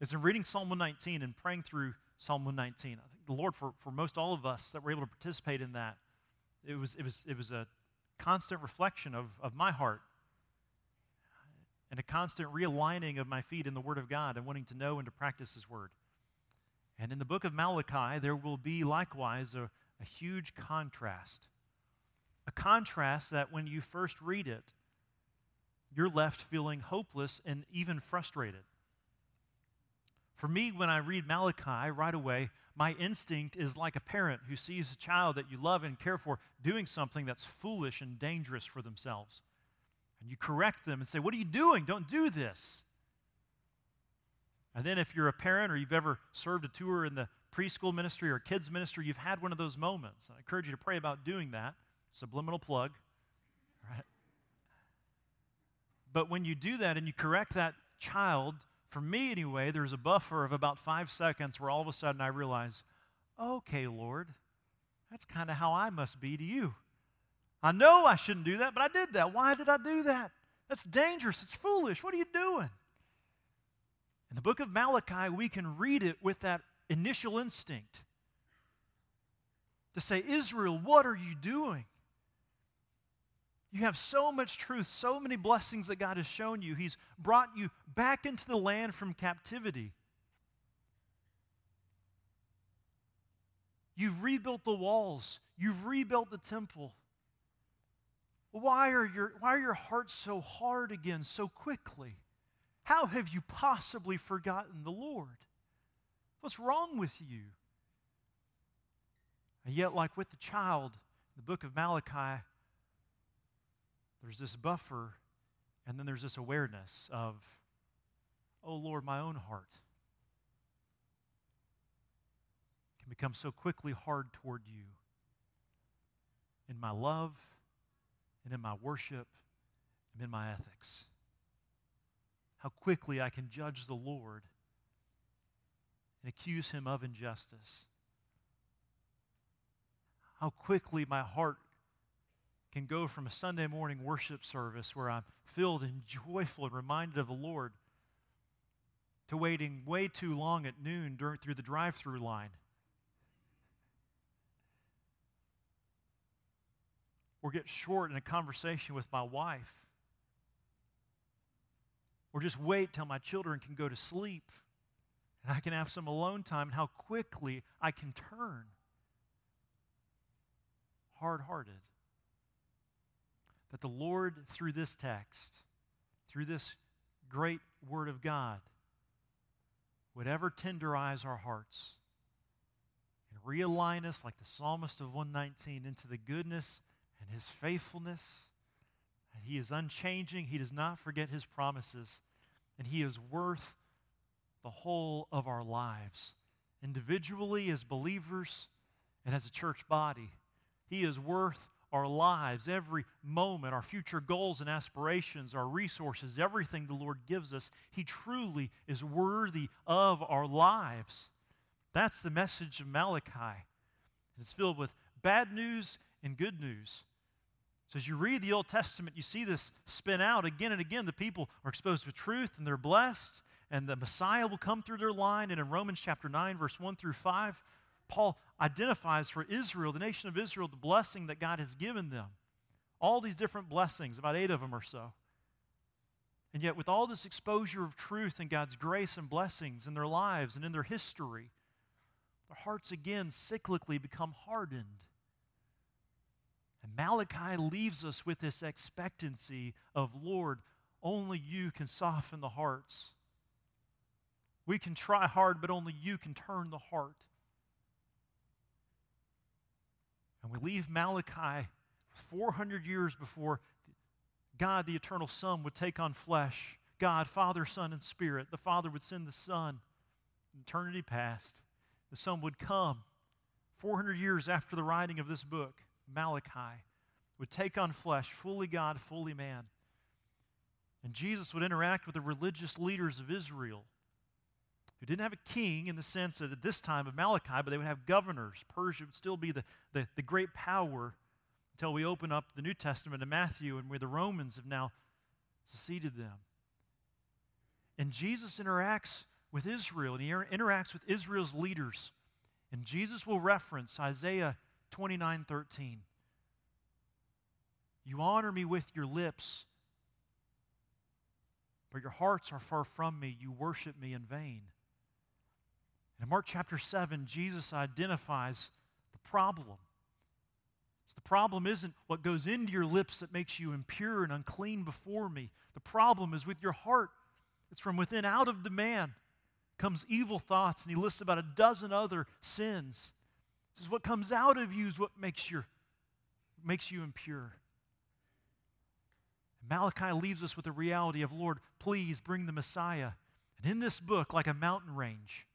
is in reading Psalm 119 and praying through Psalm 119. I think the Lord, for, for most all of us that were able to participate in that, it was, it was, it was a constant reflection of, of my heart and a constant realigning of my feet in the Word of God and wanting to know and to practice His Word. And in the book of Malachi, there will be likewise a, a huge contrast. A contrast that when you first read it, you're left feeling hopeless and even frustrated. For me, when I read Malachi right away, my instinct is like a parent who sees a child that you love and care for doing something that's foolish and dangerous for themselves. And you correct them and say, What are you doing? Don't do this. And then, if you're a parent or you've ever served a tour in the preschool ministry or kids ministry, you've had one of those moments. I encourage you to pray about doing that. Subliminal plug. Right? But when you do that and you correct that child, for me anyway, there's a buffer of about five seconds where all of a sudden I realize, okay, Lord, that's kind of how I must be to you. I know I shouldn't do that, but I did that. Why did I do that? That's dangerous. It's foolish. What are you doing? In the book of Malachi, we can read it with that initial instinct to say, Israel, what are you doing? You have so much truth, so many blessings that God has shown you. He's brought you back into the land from captivity. You've rebuilt the walls, you've rebuilt the temple. Why are your, why are your hearts so hard again so quickly? How have you possibly forgotten the Lord? What's wrong with you? And yet, like with the child, the book of Malachi, there's this buffer, and then there's this awareness of, oh Lord, my own heart can become so quickly hard toward you in my love and in my worship and in my ethics. How quickly I can judge the Lord and accuse him of injustice. How quickly my heart can go from a Sunday morning worship service where I'm filled and joyful and reminded of the Lord to waiting way too long at noon during, through the drive through line. Or get short in a conversation with my wife. Or just wait till my children can go to sleep and I can have some alone time and how quickly I can turn hard hearted that the Lord, through this text, through this great Word of God, would ever tenderize our hearts and realign us, like the psalmist of 119, into the goodness and His faithfulness. He is unchanging, He does not forget His promises, and He is worth the whole of our lives, individually as believers and as a church body. He is worth our lives, every moment, our future goals and aspirations, our resources, everything the Lord gives us, He truly is worthy of our lives. That's the message of Malachi. It's filled with bad news and good news. So as you read the Old Testament, you see this spin out again and again. The people are exposed to truth and they're blessed, and the Messiah will come through their line. And in Romans chapter 9, verse 1 through 5, Paul identifies for Israel, the nation of Israel, the blessing that God has given them. All these different blessings, about eight of them or so. And yet, with all this exposure of truth and God's grace and blessings in their lives and in their history, their hearts again cyclically become hardened. And Malachi leaves us with this expectancy of, Lord, only you can soften the hearts. We can try hard, but only you can turn the heart. And we leave Malachi 400 years before God, the eternal Son, would take on flesh. God, Father, Son, and Spirit. The Father would send the Son. Eternity past. The Son would come 400 years after the writing of this book, Malachi, would take on flesh, fully God, fully man. And Jesus would interact with the religious leaders of Israel who didn't have a king in the sense that at this time of Malachi, but they would have governors. Persia would still be the, the, the great power until we open up the New Testament to Matthew and where the Romans have now succeeded them. And Jesus interacts with Israel and he interacts with Israel's leaders. And Jesus will reference Isaiah 29 13. You honor me with your lips, but your hearts are far from me. You worship me in vain. In Mark chapter 7, Jesus identifies the problem. So the problem isn't what goes into your lips that makes you impure and unclean before me. The problem is with your heart. It's from within out of the man comes evil thoughts, and he lists about a dozen other sins. This is what comes out of you is what makes, your, makes you impure. Malachi leaves us with the reality of, Lord, please bring the Messiah. And in this book, like a mountain range,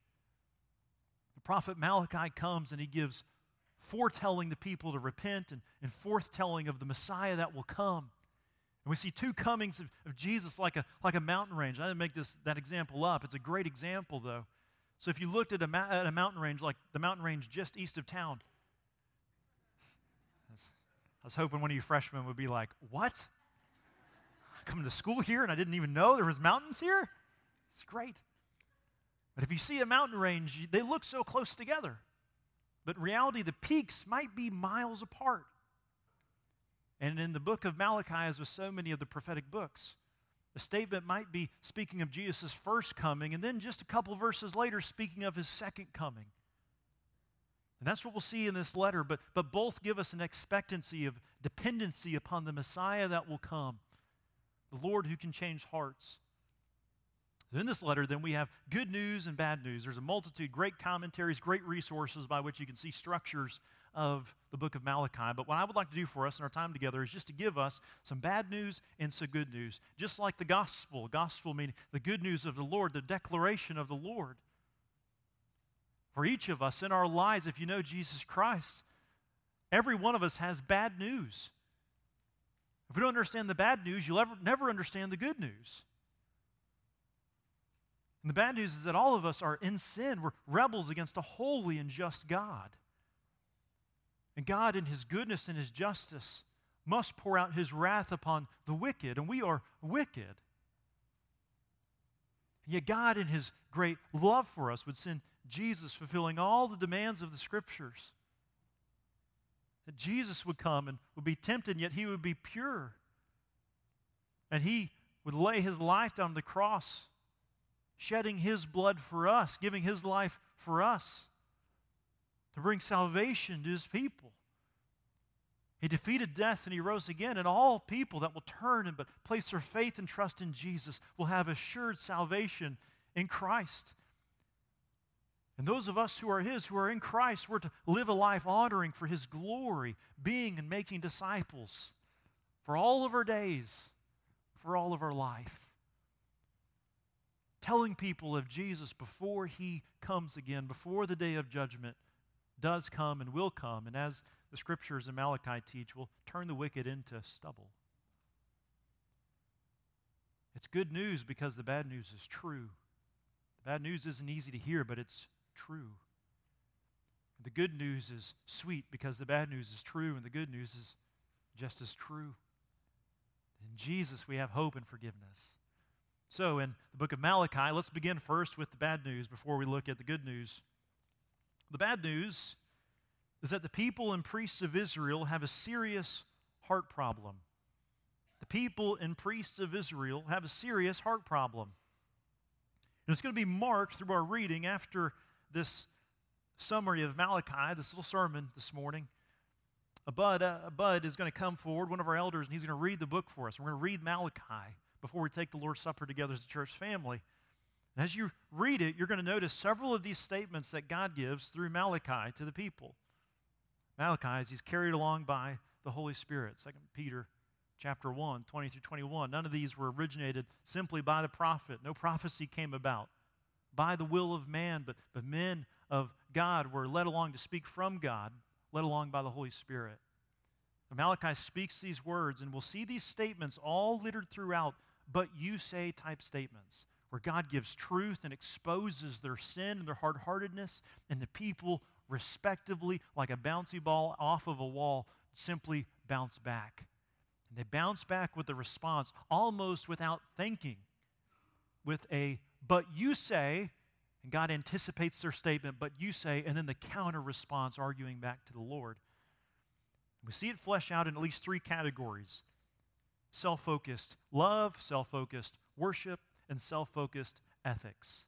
prophet Malachi comes and he gives foretelling the people to repent and, and forthtelling of the Messiah that will come. And we see two comings of, of Jesus like a, like a mountain range. I didn't make this, that example up. It's a great example, though. So if you looked at a, ma- at a mountain range like the mountain range just east of town, I was hoping one of you freshmen would be like, What? Coming to school here and I didn't even know there was mountains here? It's great. But if you see a mountain range, they look so close together. But in reality, the peaks might be miles apart. And in the book of Malachi, as with so many of the prophetic books, the statement might be speaking of Jesus' first coming, and then just a couple verses later, speaking of his second coming. And that's what we'll see in this letter, but, but both give us an expectancy of dependency upon the Messiah that will come, the Lord who can change hearts. In this letter, then, we have good news and bad news. There's a multitude, great commentaries, great resources by which you can see structures of the book of Malachi. But what I would like to do for us in our time together is just to give us some bad news and some good news. Just like the gospel. Gospel meaning the good news of the Lord, the declaration of the Lord. For each of us in our lives, if you know Jesus Christ, every one of us has bad news. If we don't understand the bad news, you'll ever, never understand the good news. And the bad news is that all of us are in sin. We're rebels against a holy and just God. And God, in His goodness and His justice, must pour out His wrath upon the wicked, and we are wicked. Yet God, in His great love for us, would send Jesus, fulfilling all the demands of the Scriptures. That Jesus would come and would be tempted, yet He would be pure. And He would lay His life down on the cross shedding his blood for us, giving his life for us to bring salvation to his people. He defeated death and he rose again, and all people that will turn and place their faith and trust in Jesus will have assured salvation in Christ. And those of us who are His, who are in Christ, we're to live a life honoring for His glory, being and making disciples for all of our days, for all of our life telling people of Jesus before he comes again, before the day of judgment does come and will come. And as the scriptures in Malachi teach, will turn the wicked into stubble. It's good news because the bad news is true. The bad news isn't easy to hear, but it's true. The good news is sweet because the bad news is true, and the good news is just as true. In Jesus, we have hope and forgiveness. So, in the book of Malachi, let's begin first with the bad news before we look at the good news. The bad news is that the people and priests of Israel have a serious heart problem. The people and priests of Israel have a serious heart problem. And it's going to be marked through our reading after this summary of Malachi, this little sermon this morning. A Bud, a Bud is going to come forward, one of our elders, and he's going to read the book for us. We're going to read Malachi before we take the Lord's Supper together as a church family. And as you read it, you're going to notice several of these statements that God gives through Malachi to the people. Malachi, as he's carried along by the Holy Spirit. 2 Peter chapter 1, 20 through 21. None of these were originated simply by the prophet. No prophecy came about by the will of man, but, but men of God were led along to speak from God, led along by the Holy Spirit. Malachi speaks these words, and we'll see these statements all littered throughout but you say type statements where God gives truth and exposes their sin and their hard heartedness, and the people, respectively, like a bouncy ball off of a wall, simply bounce back. And they bounce back with a response almost without thinking, with a, but you say, And God anticipates their statement, but you say, and then the counter response arguing back to the Lord. We see it flesh out in at least three categories self focused love, self focused worship, and self focused ethics.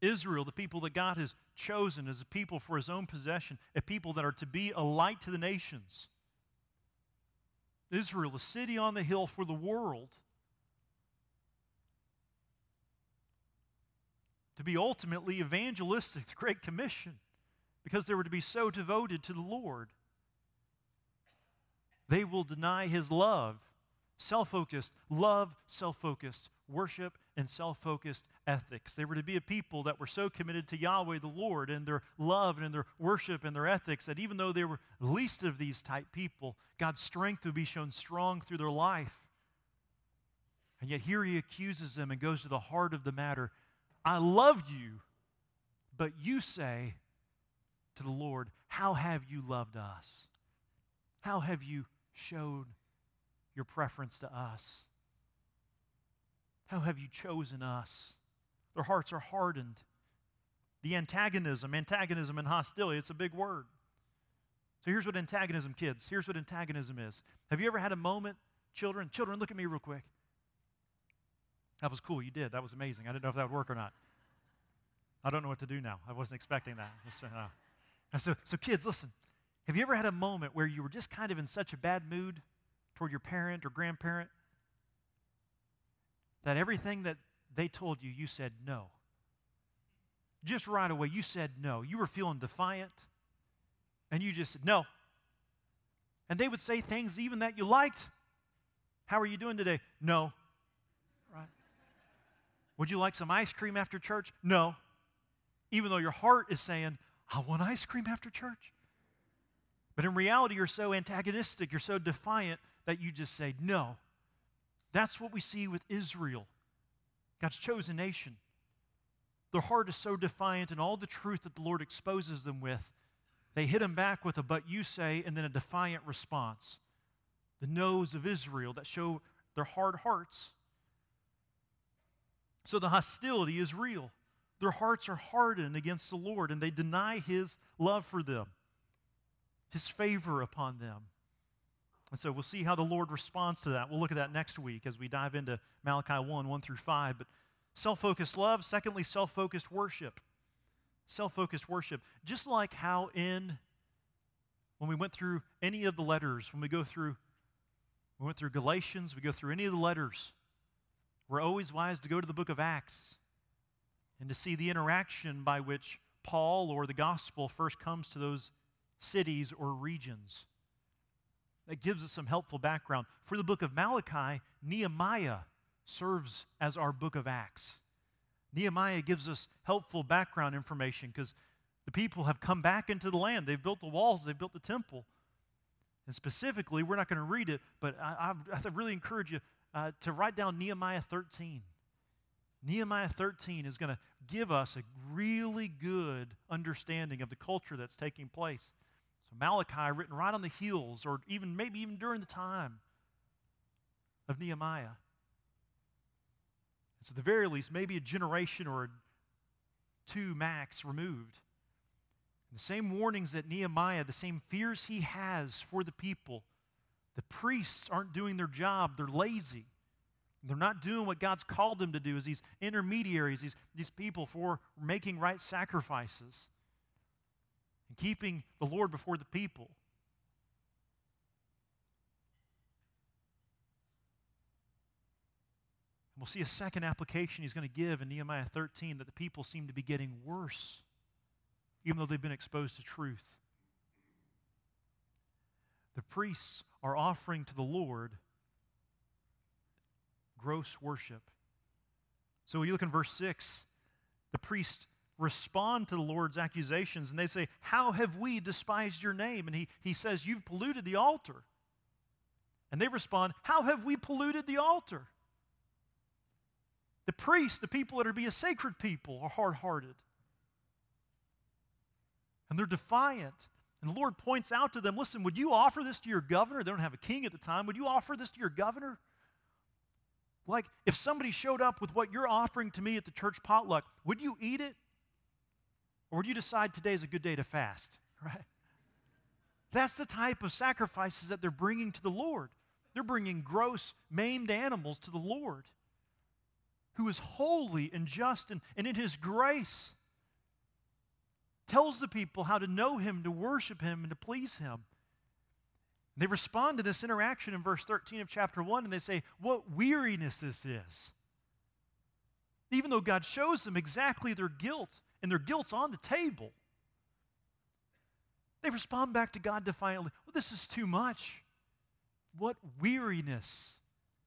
Israel, the people that God has chosen as a people for his own possession, a people that are to be a light to the nations. Israel, a city on the hill for the world. To be ultimately evangelistic, the Great Commission, because they were to be so devoted to the Lord. They will deny his love. Self focused, love, self focused, worship, and self focused ethics. They were to be a people that were so committed to Yahweh the Lord and their love and in their worship and their ethics that even though they were least of these type people, God's strength would be shown strong through their life. And yet here he accuses them and goes to the heart of the matter. I love you, but you say to the Lord, How have you loved us? How have you showed your preference to us? How have you chosen us? Their hearts are hardened. The antagonism, antagonism and hostility, it's a big word. So here's what antagonism, kids, here's what antagonism is. Have you ever had a moment, children? Children, look at me real quick. That was cool. You did. That was amazing. I didn't know if that would work or not. I don't know what to do now. I wasn't expecting that. Uh, so, so, kids, listen. Have you ever had a moment where you were just kind of in such a bad mood toward your parent or grandparent that everything that they told you, you said no? Just right away, you said no. You were feeling defiant, and you just said no. And they would say things even that you liked. How are you doing today? No. Right? Would you like some ice cream after church? No. Even though your heart is saying, I want ice cream after church. But in reality, you're so antagonistic, you're so defiant that you just say no. That's what we see with Israel, God's chosen nation. Their heart is so defiant, and all the truth that the Lord exposes them with, they hit him back with a but you say, and then a defiant response. The no's of Israel that show their hard hearts. So the hostility is real. Their hearts are hardened against the Lord, and they deny his love for them his favor upon them. And so we'll see how the Lord responds to that. We'll look at that next week as we dive into Malachi 1 1 through 5. But self focused love, secondly, self focused worship. Self focused worship. Just like how in, when we went through any of the letters, when we go through, we went through Galatians, we go through any of the letters, we're always wise to go to the book of Acts and to see the interaction by which Paul or the gospel first comes to those cities, or regions. That gives us some helpful background. For the book of Malachi, Nehemiah serves as our book of Acts. Nehemiah gives us helpful background information because the people have come back into the land. They've built the walls, they've built the temple. And specifically, we're not going to read it, but I, I, I really encourage you uh, to write down Nehemiah 13. Nehemiah 13 is going to give us a really good understanding of the culture that's taking place. So Malachi, written right on the heels, or even maybe even during the time of Nehemiah. And so, at the very least, maybe a generation or two max removed. The same warnings that Nehemiah, the same fears he has for the people, the priests aren't doing their job, they're lazy. They're not doing what God's called them to do as these intermediaries, these, these people for making right sacrifices and keeping the Lord before the people. And we'll see a second application he's going to give in Nehemiah 13 that the people seem to be getting worse, even though they've been exposed to truth. The priests are offering to the Lord gross worship. So you look in verse 6, the priest respond to the Lord's accusations and they say, How have we despised your name? And he, he says, You've polluted the altar. And they respond, How have we polluted the altar? The priests, the people that are be a sacred people, are hard hearted. And they're defiant. And the Lord points out to them listen, would you offer this to your governor? They don't have a king at the time. Would you offer this to your governor? Like, if somebody showed up with what you're offering to me at the church potluck, would you eat it? Or would you decide today is a good day to fast? Right? That's the type of sacrifices that they're bringing to the Lord. They're bringing gross, maimed animals to the Lord, who is holy and just and, and in His grace tells the people how to know Him, to worship Him, and to please Him. They respond to this interaction in verse 13 of chapter 1 and they say, What weariness this is. Even though God shows them exactly their guilt, and their guilt's on the table, they respond back to God defiantly, Well, this is too much. What weariness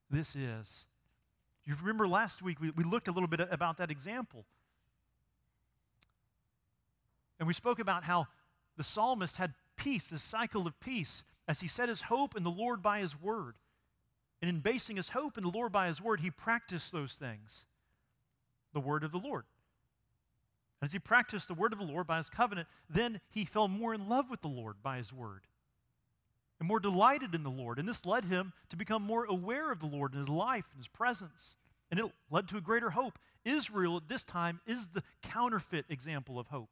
this is. You remember last week we, we looked a little bit about that example. And we spoke about how the psalmist had peace, this cycle of peace, as he set his hope in the Lord by his word. And in basing his hope in the Lord by his word, he practiced those things the word of the Lord. As he practiced the word of the Lord by his covenant, then he fell more in love with the Lord by his word and more delighted in the Lord. And this led him to become more aware of the Lord in his life and his presence. And it led to a greater hope. Israel at this time is the counterfeit example of hope.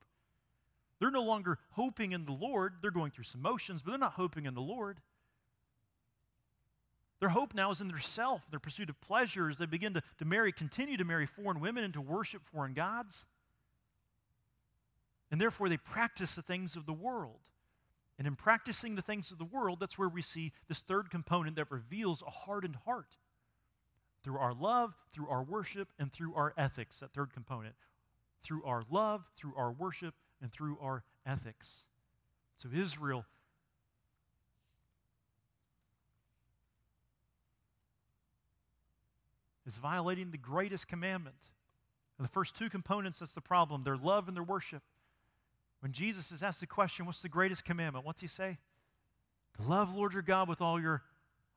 They're no longer hoping in the Lord. They're going through some motions, but they're not hoping in the Lord. Their hope now is in their self, their pursuit of pleasure as they begin to, to marry, continue to marry foreign women and to worship foreign gods. And therefore, they practice the things of the world. And in practicing the things of the world, that's where we see this third component that reveals a hardened heart. Through our love, through our worship, and through our ethics, that third component. Through our love, through our worship, and through our ethics. So Israel is violating the greatest commandment. And the first two components, that's the problem their love and their worship. When Jesus is asked the question, What's the greatest commandment? What's he say? Love Lord your God with all your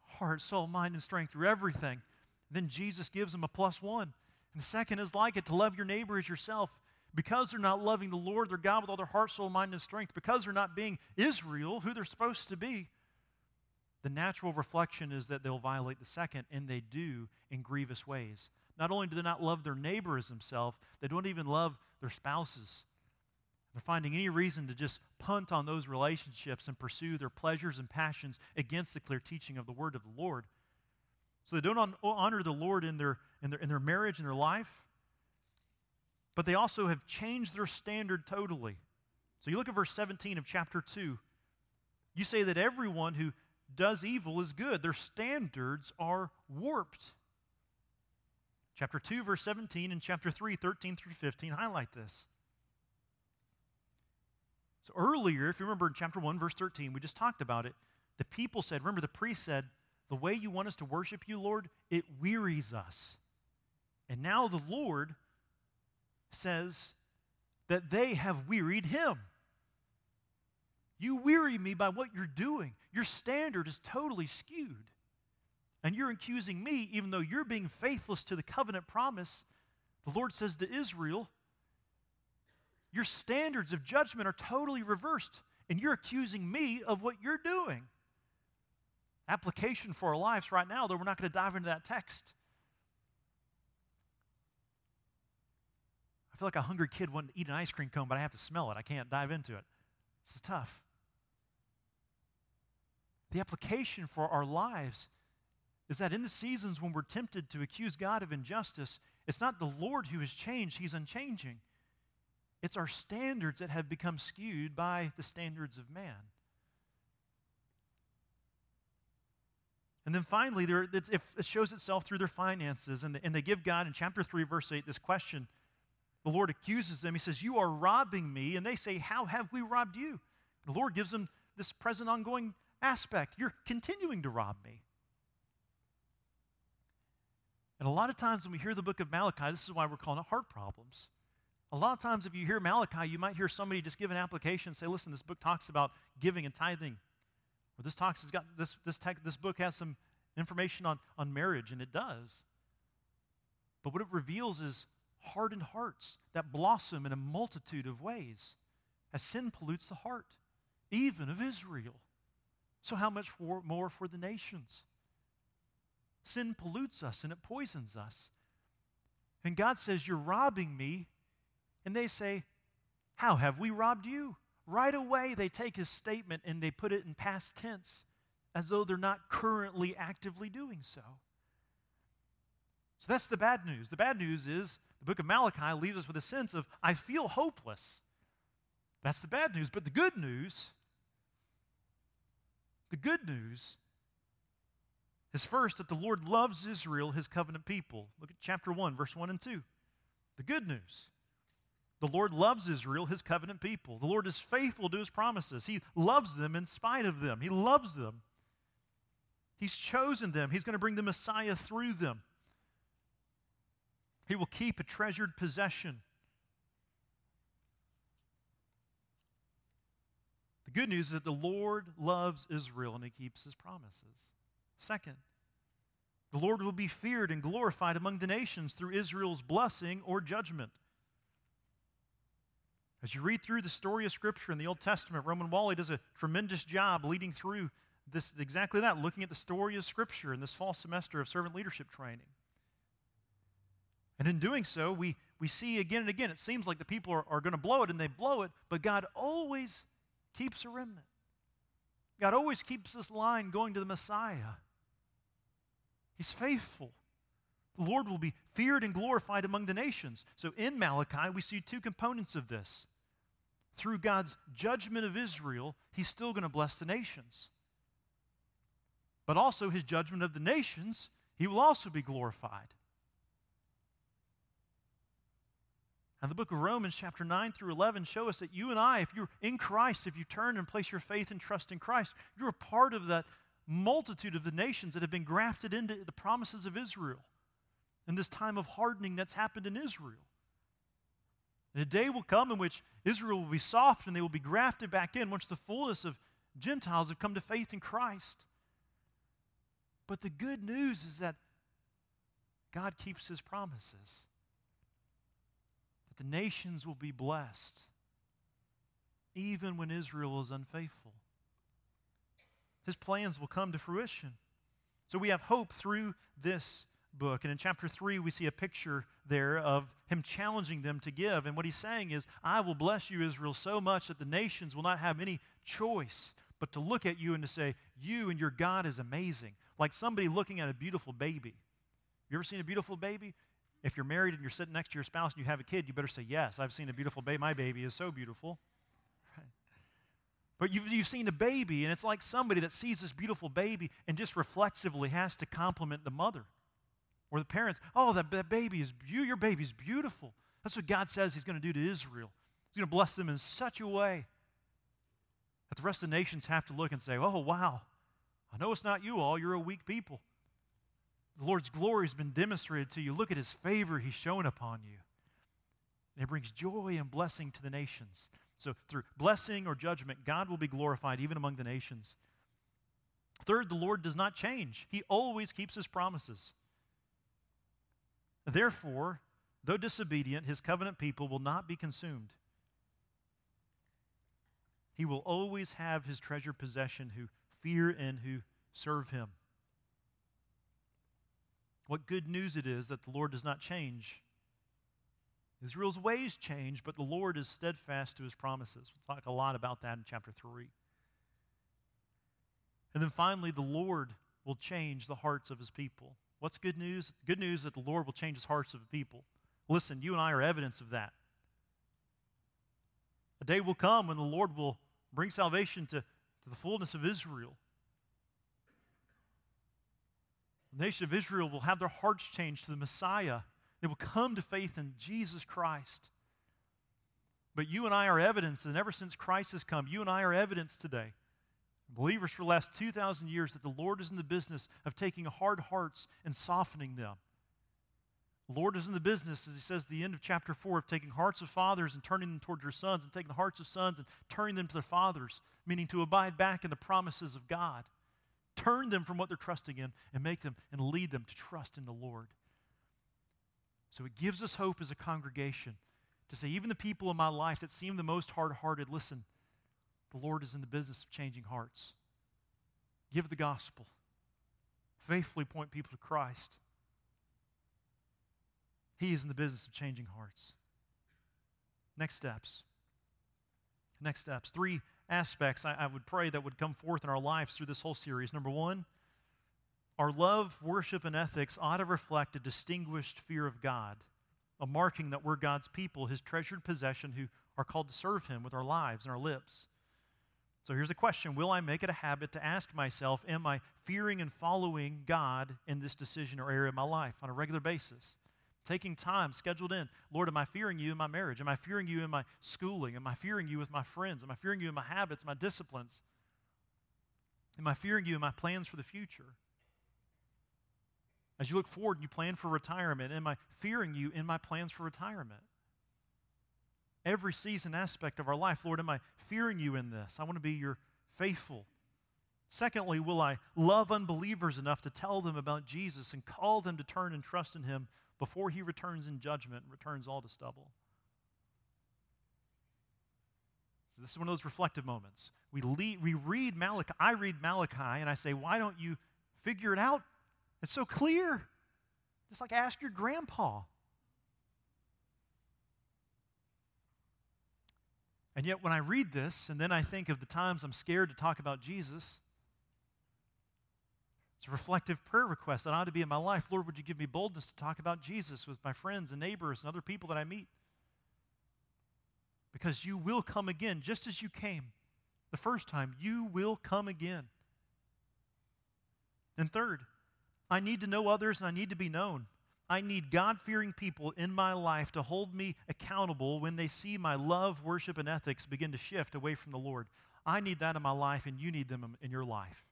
heart, soul, mind, and strength through everything. Then Jesus gives them a plus one. And the second is like it to love your neighbor as yourself because they're not loving the Lord, their God, with all their heart, soul, mind, and strength, because they're not being Israel, who they're supposed to be, the natural reflection is that they'll violate the second, and they do in grievous ways. Not only do they not love their neighbor as themselves, they don't even love their spouses. They're finding any reason to just punt on those relationships and pursue their pleasures and passions against the clear teaching of the word of the Lord. So they don't honor the Lord in their, in their, in their marriage and their life but they also have changed their standard totally. So you look at verse 17 of chapter 2. You say that everyone who does evil is good. Their standards are warped. Chapter 2, verse 17, and chapter 3, 13 through 15 highlight this. So earlier, if you remember in chapter 1, verse 13, we just talked about it. The people said, remember, the priest said, The way you want us to worship you, Lord, it wearies us. And now the Lord says that they have wearied him. You weary me by what you're doing. Your standard is totally skewed. And you're accusing me, even though you're being faithless to the covenant promise. The Lord says to Israel, Your standards of judgment are totally reversed, and you're accusing me of what you're doing. Application for our lives right now, though we're not going to dive into that text. I feel like a hungry kid wanting to eat an ice cream cone, but I have to smell it. I can't dive into it. This is tough. The application for our lives is that in the seasons when we're tempted to accuse God of injustice, it's not the Lord who has changed, He's unchanging. It's our standards that have become skewed by the standards of man. And then finally, it shows itself through their finances. And, and they give God, in chapter 3, verse 8, this question the Lord accuses them. He says, You are robbing me. And they say, How have we robbed you? The Lord gives them this present ongoing aspect. You're continuing to rob me. And a lot of times when we hear the book of Malachi, this is why we're calling it heart problems. A lot of times, if you hear Malachi, you might hear somebody just give an application say, Listen, this book talks about giving and tithing. Or this talks has got this this, text, this book has some information on, on marriage, and it does. But what it reveals is hardened hearts that blossom in a multitude of ways as sin pollutes the heart, even of Israel. So, how much for, more for the nations? Sin pollutes us and it poisons us. And God says, You're robbing me. And they say, How have we robbed you? Right away, they take his statement and they put it in past tense as though they're not currently actively doing so. So that's the bad news. The bad news is the book of Malachi leaves us with a sense of, I feel hopeless. That's the bad news. But the good news, the good news is first that the Lord loves Israel, his covenant people. Look at chapter 1, verse 1 and 2. The good news. The Lord loves Israel, his covenant people. The Lord is faithful to his promises. He loves them in spite of them. He loves them. He's chosen them. He's going to bring the Messiah through them. He will keep a treasured possession. The good news is that the Lord loves Israel and he keeps his promises. Second, the Lord will be feared and glorified among the nations through Israel's blessing or judgment. As you read through the story of Scripture in the Old Testament, Roman Wally does a tremendous job leading through this exactly that, looking at the story of Scripture in this fall semester of servant leadership training. And in doing so, we, we see again and again, it seems like the people are, are going to blow it, and they blow it, but God always keeps a remnant. God always keeps this line going to the Messiah. He's faithful. The Lord will be feared and glorified among the nations. So in Malachi, we see two components of this. Through God's judgment of Israel, He's still going to bless the nations but also his judgment of the nations, he will also be glorified. And the book of Romans, chapter 9 through 11, show us that you and I, if you're in Christ, if you turn and place your faith and trust in Christ, you're a part of that multitude of the nations that have been grafted into the promises of Israel in this time of hardening that's happened in Israel. A day will come in which Israel will be soft and they will be grafted back in once the fullness of Gentiles have come to faith in Christ. But the good news is that God keeps his promises, that the nations will be blessed, even when Israel is unfaithful. His plans will come to fruition. So we have hope through this book. And in chapter 3, we see a picture there of him challenging them to give. And what he's saying is, I will bless you, Israel, so much that the nations will not have any choice but to look at you and to say, You and your God is amazing like somebody looking at a beautiful baby. You ever seen a beautiful baby? If you're married and you're sitting next to your spouse and you have a kid, you better say, Yes, I've seen a beautiful baby. My baby is so beautiful. But you've, you've seen a baby, and it's like somebody that sees this beautiful baby and just reflexively has to compliment the mother or the parents. Oh, that, that baby is beautiful. Your baby's beautiful. That's what God says He's going to do to Israel. He's going to bless them in such a way that the rest of the nations have to look and say, Oh, wow, I know it's not you all, you're a weak people. The Lord's glory has been demonstrated to you. Look at his favor he's shown upon you. And it brings joy and blessing to the nations. So, through blessing or judgment, God will be glorified even among the nations. Third, the Lord does not change, He always keeps His promises. Therefore, though disobedient, His covenant people will not be consumed. He will always have His treasured possession who fear and who serve him. What good news it is that the Lord does not change. Israel's ways change, but the Lord is steadfast to his promises. We'll talk a lot about that in chapter 3. And then finally, the Lord will change the hearts of his people. What's good news? Good news that the Lord will change the hearts of the people. Listen, you and I are evidence of that. A day will come when the Lord will bring salvation to to the fullness of Israel. The nation of Israel will have their hearts changed to the Messiah. They will come to faith in Jesus Christ. But you and I are evidence, and ever since Christ has come, you and I are evidence today. Believers for the last 2,000 years that the Lord is in the business of taking hard hearts and softening them. The Lord is in the business, as he says at the end of chapter 4, of taking hearts of fathers and turning them toward their sons, and taking the hearts of sons and turning them to their fathers, meaning to abide back in the promises of God. Turn them from what they're trusting in and make them and lead them to trust in the Lord. So it gives us hope as a congregation to say, even the people in my life that seem the most hard hearted, listen, the Lord is in the business of changing hearts. Give the gospel, faithfully point people to Christ. He is in the business of changing hearts. Next steps. Next steps. Three aspects I, I, would pray that would come forth in our lives through this whole series. Number one, our love, worship, and ethics ought to reflect a distinguished fear of God, a marking that we're God's people, His treasured possession, who are called to serve Him with our lives and our lips. So here's a question Will I make it a habit to ask myself, Am I fearing and following God in this decision or area of my life on a regular basis? Taking time scheduled in. Lord, am I fearing you in my marriage? Am I fearing you in my schooling? Am I fearing you with my friends? Am I fearing you in my habits, my disciplines? Am I fearing you in my plans for the future? As you look forward and you plan for retirement, am I fearing you in my plans for retirement? Every season aspect of our life, Lord, am I fearing you in this? I want to be your faithful. Secondly, will I love unbelievers enough to tell them about Jesus and call them to turn and trust in him before he returns in judgment and returns all to stubble? So this is one of those reflective moments. We, lead, we read Malachi, I read Malachi, and I say, why don't you figure it out it's so clear. Just like ask your grandpa. And yet, when I read this, and then I think of the times I'm scared to talk about Jesus, it's a reflective prayer request that I ought to be in my life. Lord, would you give me boldness to talk about Jesus with my friends and neighbors and other people that I meet? Because you will come again, just as you came the first time. You will come again. And third, I need to know others and I need to be known. I need God fearing people in my life to hold me accountable when they see my love, worship, and ethics begin to shift away from the Lord. I need that in my life, and you need them in your life.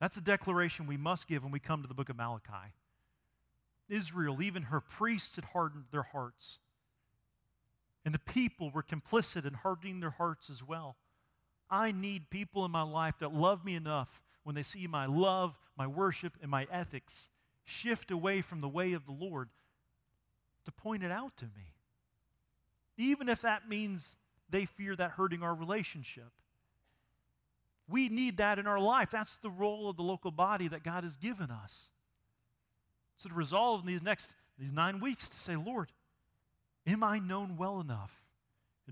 That's a declaration we must give when we come to the book of Malachi. Israel, even her priests, had hardened their hearts. And the people were complicit in hardening their hearts as well. I need people in my life that love me enough when they see my love, my worship, and my ethics shift away from the way of the Lord to point it out to me. Even if that means they fear that hurting our relationship. We need that in our life. That's the role of the local body that God has given us. So to resolve in these next these nine weeks to say, Lord, am I known well enough?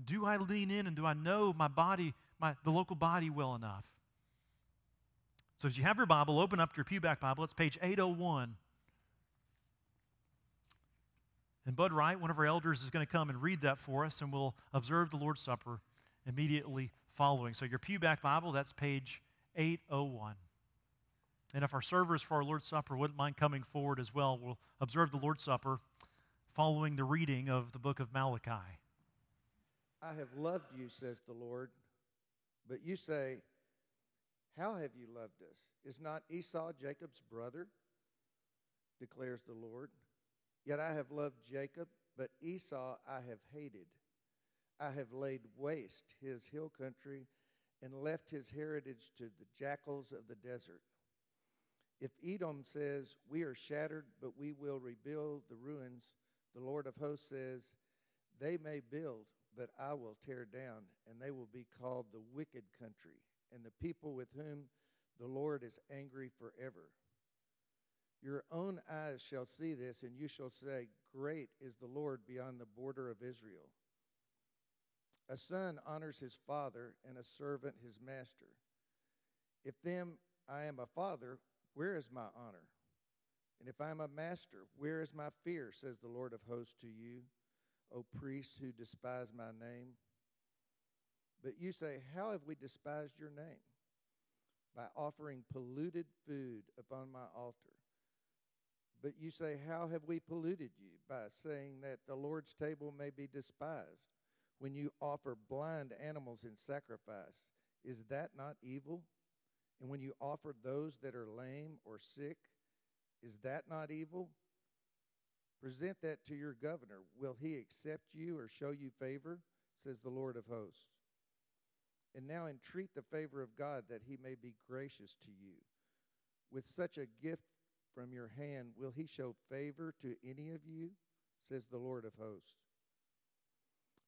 Do I lean in and do I know my body, my the local body well enough? So as you have your Bible, open up your Pewback Bible. It's page 801. And Bud Wright, one of our elders, is going to come and read that for us, and we'll observe the Lord's Supper immediately following. So your Pewback Bible, that's page 801. And if our servers for our Lord's Supper wouldn't mind coming forward as well, we'll observe the Lord's Supper following the reading of the book of Malachi. I have loved you, says the Lord, but you say, how have you loved us? Is not Esau Jacob's brother? declares the Lord. Yet I have loved Jacob, but Esau I have hated. I have laid waste his hill country and left his heritage to the jackals of the desert. If Edom says, We are shattered, but we will rebuild the ruins, the Lord of hosts says, They may build, but I will tear down, and they will be called the wicked country and the people with whom the Lord is angry forever. Your own eyes shall see this, and you shall say, Great is the Lord beyond the border of Israel. A son honors his father, and a servant his master. If then I am a father, where is my honor? And if I am a master, where is my fear, says the Lord of hosts to you, O priests who despise my name? But you say, How have we despised your name? By offering polluted food upon my altar. But you say, How have we polluted you? By saying that the Lord's table may be despised. When you offer blind animals in sacrifice, is that not evil? And when you offer those that are lame or sick, is that not evil? Present that to your governor. Will he accept you or show you favor? Says the Lord of hosts. And now entreat the favor of God that he may be gracious to you. With such a gift from your hand, will he show favor to any of you? Says the Lord of hosts.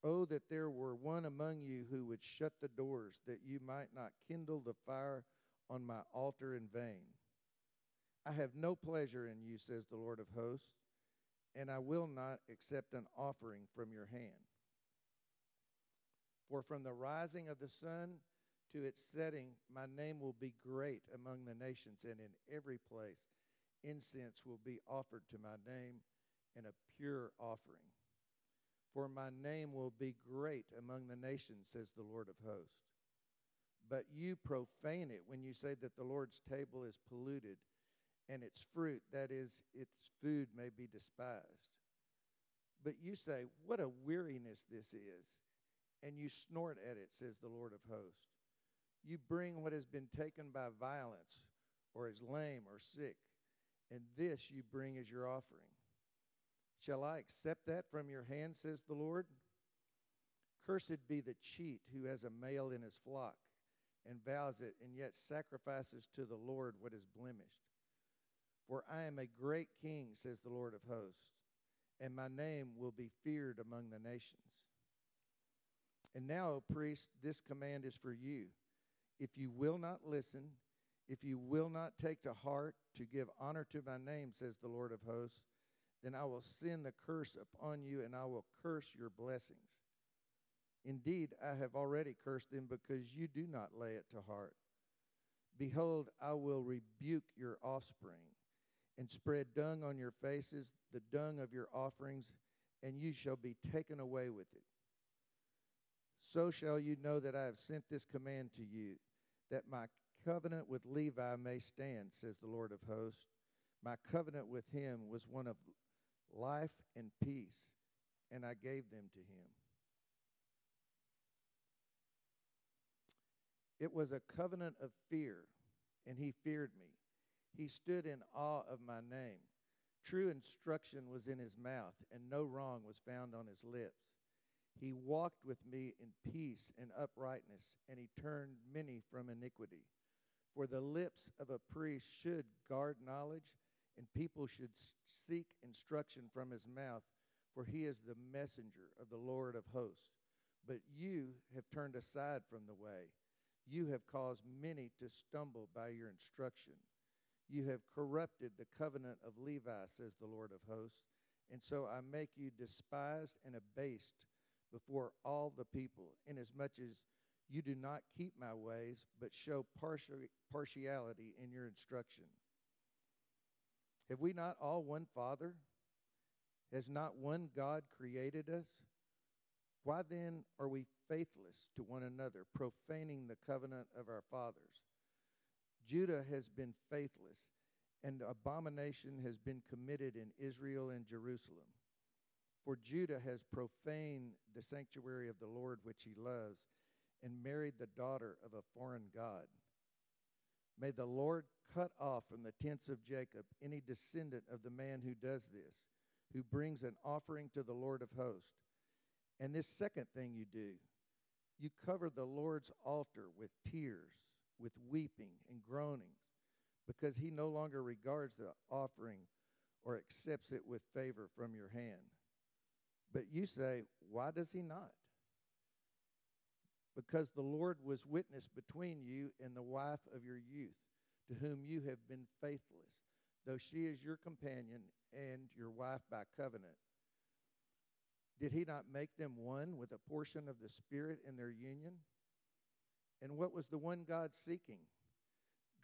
Oh, that there were one among you who would shut the doors, that you might not kindle the fire on my altar in vain. I have no pleasure in you, says the Lord of hosts, and I will not accept an offering from your hand. For from the rising of the sun to its setting, my name will be great among the nations, and in every place incense will be offered to my name in a pure offering. For my name will be great among the nations, says the Lord of hosts. But you profane it when you say that the Lord's table is polluted, and its fruit, that is, its food, may be despised. But you say, What a weariness this is! And you snort at it, says the Lord of hosts. You bring what has been taken by violence, or is lame or sick, and this you bring as your offering. Shall I accept that from your hand, says the Lord? Cursed be the cheat who has a male in his flock and vows it, and yet sacrifices to the Lord what is blemished. For I am a great king, says the Lord of hosts, and my name will be feared among the nations. And now, O priest, this command is for you. If you will not listen, if you will not take to heart to give honor to my name, says the Lord of hosts, then I will send the curse upon you and I will curse your blessings. Indeed, I have already cursed them because you do not lay it to heart. Behold, I will rebuke your offspring and spread dung on your faces, the dung of your offerings, and you shall be taken away with it. So shall you know that I have sent this command to you, that my covenant with Levi may stand, says the Lord of hosts. My covenant with him was one of life and peace, and I gave them to him. It was a covenant of fear, and he feared me. He stood in awe of my name. True instruction was in his mouth, and no wrong was found on his lips. He walked with me in peace and uprightness, and he turned many from iniquity. For the lips of a priest should guard knowledge, and people should seek instruction from his mouth, for he is the messenger of the Lord of hosts. But you have turned aside from the way. You have caused many to stumble by your instruction. You have corrupted the covenant of Levi, says the Lord of hosts. And so I make you despised and abased before all the people, inasmuch as you do not keep my ways, but show partiality in your instruction. Have we not all one Father? Has not one God created us? Why then are we faithless to one another, profaning the covenant of our fathers? Judah has been faithless, and abomination has been committed in Israel and Jerusalem. For Judah has profaned the sanctuary of the Lord which he loves and married the daughter of a foreign God. May the Lord cut off from the tents of Jacob any descendant of the man who does this, who brings an offering to the Lord of hosts. And this second thing you do, you cover the Lord's altar with tears, with weeping and groaning, because he no longer regards the offering or accepts it with favor from your hand. But you say, Why does he not? Because the Lord was witness between you and the wife of your youth, to whom you have been faithless, though she is your companion and your wife by covenant. Did he not make them one with a portion of the Spirit in their union? And what was the one God seeking?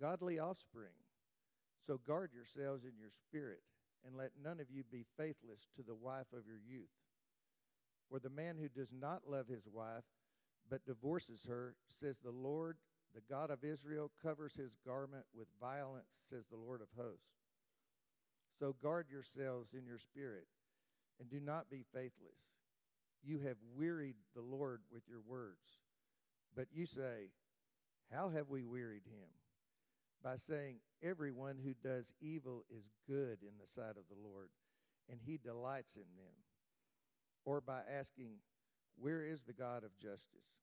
Godly offspring. So guard yourselves in your spirit, and let none of you be faithless to the wife of your youth. For the man who does not love his wife, but divorces her, says the Lord, the God of Israel, covers his garment with violence, says the Lord of hosts. So guard yourselves in your spirit, and do not be faithless. You have wearied the Lord with your words. But you say, How have we wearied him? By saying, Everyone who does evil is good in the sight of the Lord, and he delights in them. Or by asking, where is the God of justice?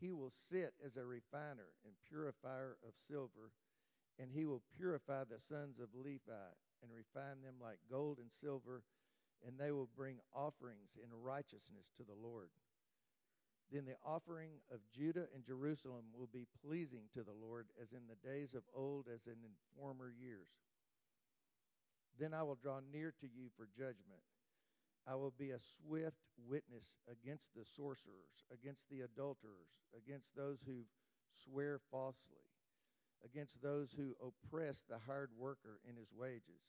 He will sit as a refiner and purifier of silver, and he will purify the sons of Levi and refine them like gold and silver, and they will bring offerings in righteousness to the Lord. Then the offering of Judah and Jerusalem will be pleasing to the Lord as in the days of old, as in former years. Then I will draw near to you for judgment. I will be a swift witness against the sorcerers, against the adulterers, against those who swear falsely, against those who oppress the hard worker in his wages,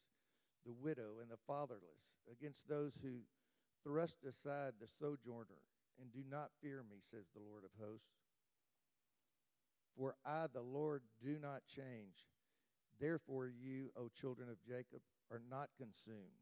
the widow and the fatherless, against those who thrust aside the sojourner and do not fear me, says the Lord of hosts. For I, the Lord, do not change. Therefore, you, O children of Jacob, are not consumed.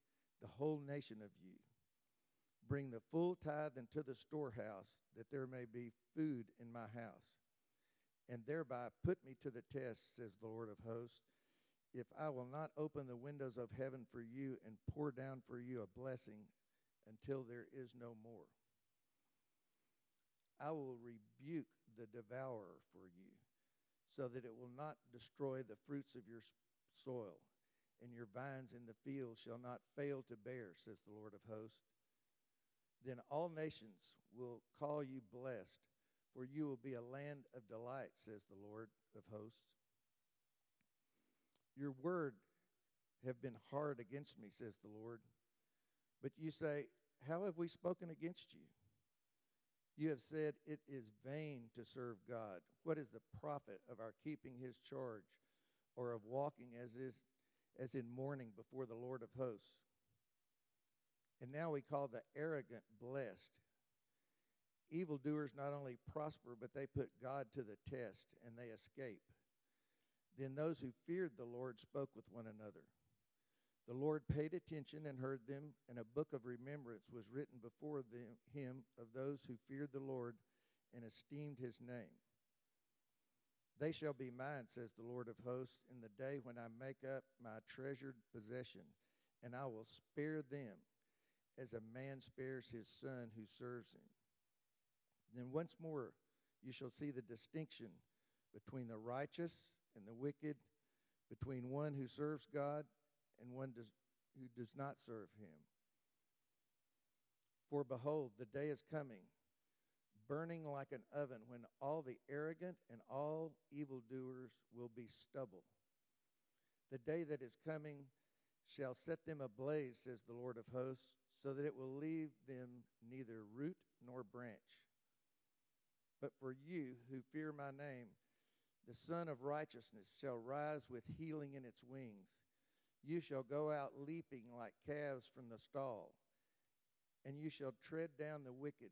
the whole nation of you. Bring the full tithe into the storehouse, that there may be food in my house. And thereby put me to the test, says the Lord of hosts, if I will not open the windows of heaven for you and pour down for you a blessing until there is no more. I will rebuke the devourer for you, so that it will not destroy the fruits of your soil, and your vines in the field shall not fail to bear, says the Lord of hosts. Then all nations will call you blessed, for you will be a land of delight, says the Lord of hosts. Your word have been hard against me, says the Lord. But you say, How have we spoken against you? You have said it is vain to serve God. What is the profit of our keeping his charge or of walking as is as in mourning before the Lord of hosts? And now we call the arrogant blessed. Evildoers not only prosper, but they put God to the test and they escape. Then those who feared the Lord spoke with one another. The Lord paid attention and heard them, and a book of remembrance was written before them, him of those who feared the Lord and esteemed his name. They shall be mine, says the Lord of hosts, in the day when I make up my treasured possession, and I will spare them as a man spares his son who serves him. Then once more you shall see the distinction between the righteous and the wicked, between one who serves God and one does, who does not serve him. For behold, the day is coming, burning like an oven, when all the arrogant and all evildoers will be stubble. The day that is coming shall set them ablaze, says the Lord of hosts, so that it will leave them neither root nor branch. But for you who fear my name, the Sun of Righteousness shall rise with healing in its wings. You shall go out leaping like calves from the stall, and you shall tread down the wicked,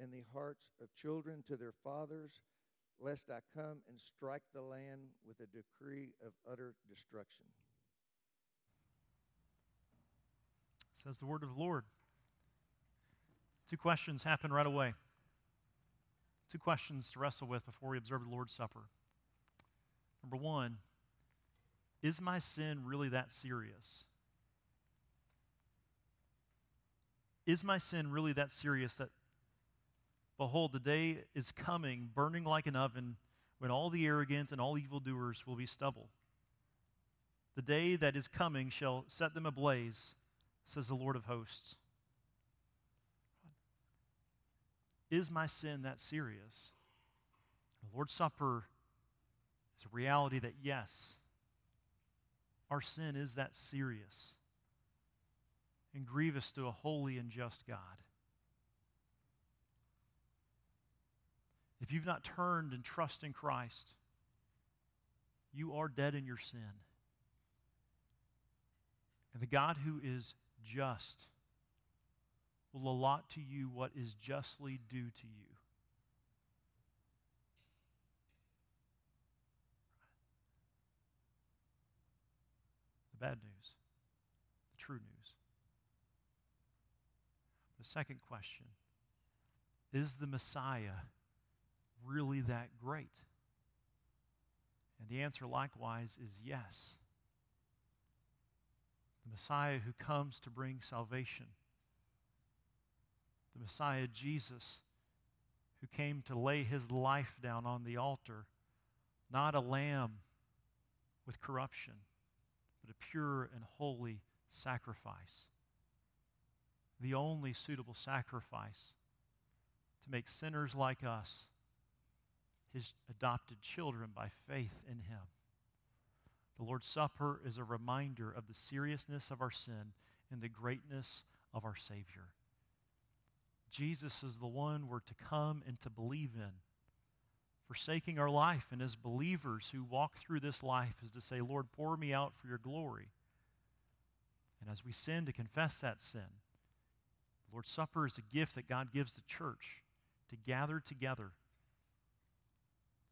and the hearts of children to their fathers, lest I come and strike the land with a decree of utter destruction. Says the word of the Lord. Two questions happen right away. Two questions to wrestle with before we observe the Lord's Supper. Number one, is my sin really that serious? Is my sin really that serious that, behold, the day is coming, burning like an oven, when all the arrogant and all evildoers will be stubble? The day that is coming shall set them ablaze, says the Lord of hosts. Is my sin that serious? The Lord's Supper is a reality that, yes, our sin is that serious and grievous to a holy and just God. If you've not turned and trust in Christ, you are dead in your sin. And the God who is just will allot to you what is justly due to you. The bad news, the true news. The second question is the Messiah really that great? And the answer, likewise, is yes. The Messiah who comes to bring salvation. The Messiah, Jesus, who came to lay his life down on the altar, not a lamb with corruption, but a pure and holy sacrifice. The only suitable sacrifice to make sinners like us his adopted children by faith in him. The Lord's Supper is a reminder of the seriousness of our sin and the greatness of our Savior. Jesus is the one we're to come and to believe in. Forsaking our life, and as believers who walk through this life, is to say, Lord, pour me out for your glory. And as we sin, to confess that sin. The Lord's Supper is a gift that God gives the church to gather together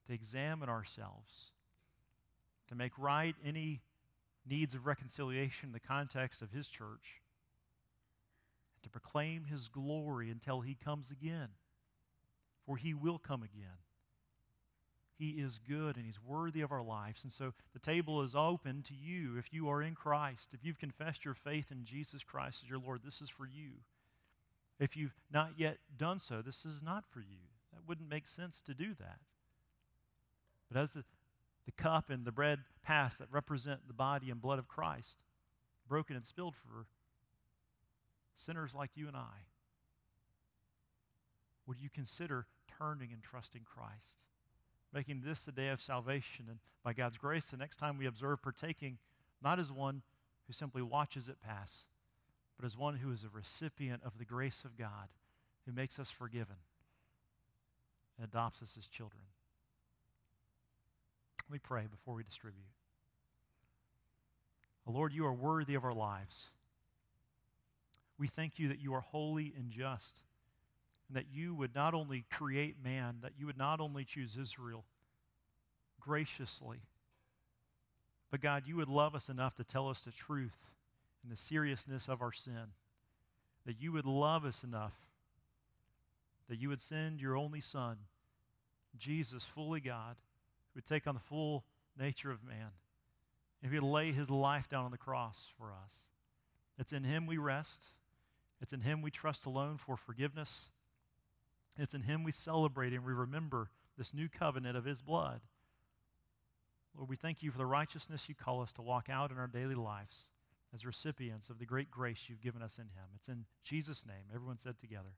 to examine ourselves, to make right any needs of reconciliation in the context of His church, and to proclaim His glory until He comes again. For He will come again. He is good and He's worthy of our lives. And so the table is open to you if you are in Christ. If you've confessed your faith in Jesus Christ as your Lord, this is for you. If you've not yet done so, this is not for you. That wouldn't make sense to do that. But as the, the cup and the bread pass that represent the body and blood of Christ, broken and spilled for sinners like you and I, would you consider turning and trusting Christ? Making this the day of salvation, and by God's grace, the next time we observe partaking, not as one who simply watches it pass, but as one who is a recipient of the grace of God, who makes us forgiven and adopts us as children. Let me pray before we distribute. Lord, you are worthy of our lives. We thank you that you are holy and just, and that you would not only create man, that you would not only choose Israel graciously, but God, you would love us enough to tell us the truth and the seriousness of our sin. That you would love us enough that you would send your only Son, Jesus, fully God would take on the full nature of man. And he would lay his life down on the cross for us. It's in him we rest. It's in him we trust alone for forgiveness. It's in him we celebrate and we remember this new covenant of his blood. Lord, we thank you for the righteousness you call us to walk out in our daily lives as recipients of the great grace you've given us in him. It's in Jesus' name. Everyone said together.